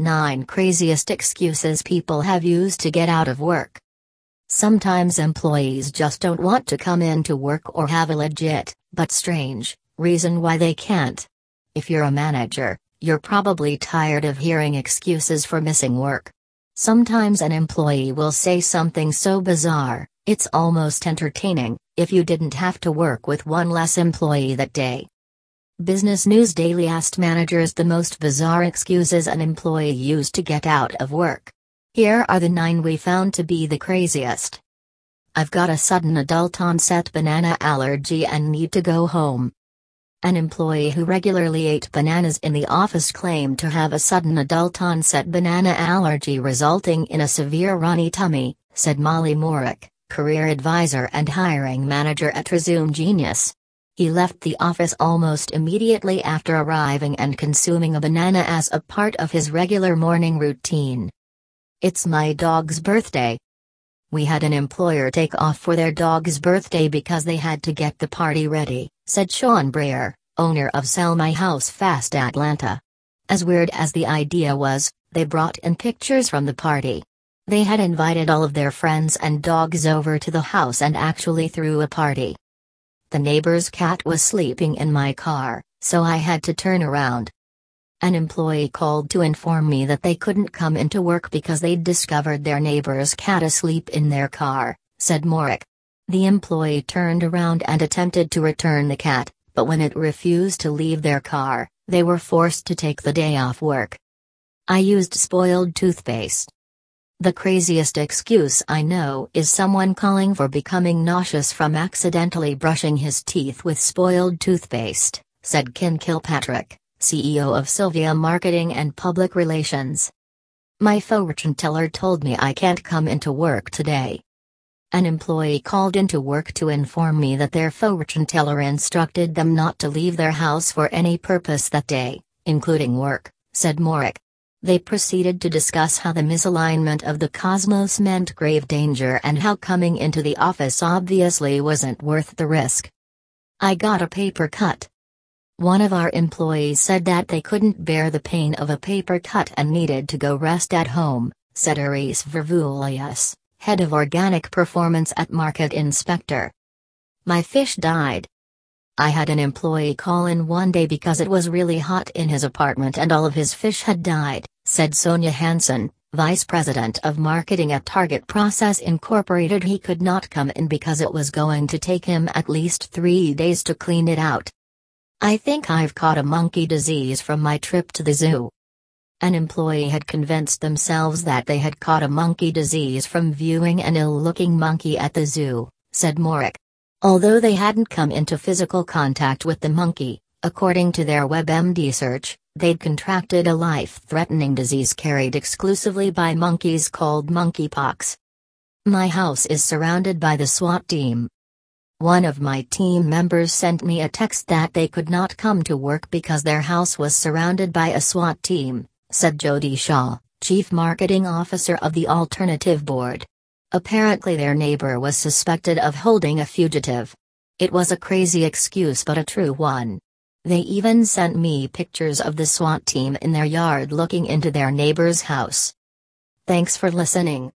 9 Craziest excuses people have used to get out of work. Sometimes employees just don't want to come in to work or have a legit, but strange, reason why they can't. If you're a manager, you're probably tired of hearing excuses for missing work. Sometimes an employee will say something so bizarre, it's almost entertaining, if you didn't have to work with one less employee that day. Business News Daily asked managers the most bizarre excuses an employee used to get out of work. Here are the nine we found to be the craziest. I've got a sudden adult onset banana allergy and need to go home. An employee who regularly ate bananas in the office claimed to have a sudden adult onset banana allergy resulting in a severe runny tummy, said Molly Morick, career advisor and hiring manager at Resume Genius. He left the office almost immediately after arriving and consuming a banana as a part of his regular morning routine. It's my dog's birthday. We had an employer take off for their dog's birthday because they had to get the party ready, said Sean Breyer, owner of Sell My House Fast Atlanta. As weird as the idea was, they brought in pictures from the party. They had invited all of their friends and dogs over to the house and actually threw a party. The neighbor's cat was sleeping in my car, so I had to turn around. An employee called to inform me that they couldn't come into work because they'd discovered their neighbor's cat asleep in their car, said Morick. The employee turned around and attempted to return the cat, but when it refused to leave their car, they were forced to take the day off work. I used spoiled toothpaste. The craziest excuse I know is someone calling for becoming nauseous from accidentally brushing his teeth with spoiled toothpaste, said Ken Kilpatrick, CEO of Sylvia Marketing and Public Relations. My fortune teller told me I can't come into work today. An employee called into work to inform me that their fortune teller instructed them not to leave their house for any purpose that day, including work, said Morick. They proceeded to discuss how the misalignment of the cosmos meant grave danger and how coming into the office obviously wasn't worth the risk. I got a paper cut. One of our employees said that they couldn't bear the pain of a paper cut and needed to go rest at home, said Aris Vervulius, head of organic performance at Market Inspector. My fish died, I had an employee call in one day because it was really hot in his apartment and all of his fish had died, said Sonia Hansen, vice president of marketing at Target Process Incorporated. He could not come in because it was going to take him at least three days to clean it out. I think I've caught a monkey disease from my trip to the zoo. An employee had convinced themselves that they had caught a monkey disease from viewing an ill looking monkey at the zoo, said Morick. Although they hadn't come into physical contact with the monkey, according to their WebMD search, they'd contracted a life-threatening disease carried exclusively by monkeys called monkeypox. My house is surrounded by the SWAT team. One of my team members sent me a text that they could not come to work because their house was surrounded by a SWAT team, said Jody Shaw, Chief Marketing Officer of the Alternative Board. Apparently, their neighbor was suspected of holding a fugitive. It was a crazy excuse, but a true one. They even sent me pictures of the SWAT team in their yard looking into their neighbor's house. Thanks for listening.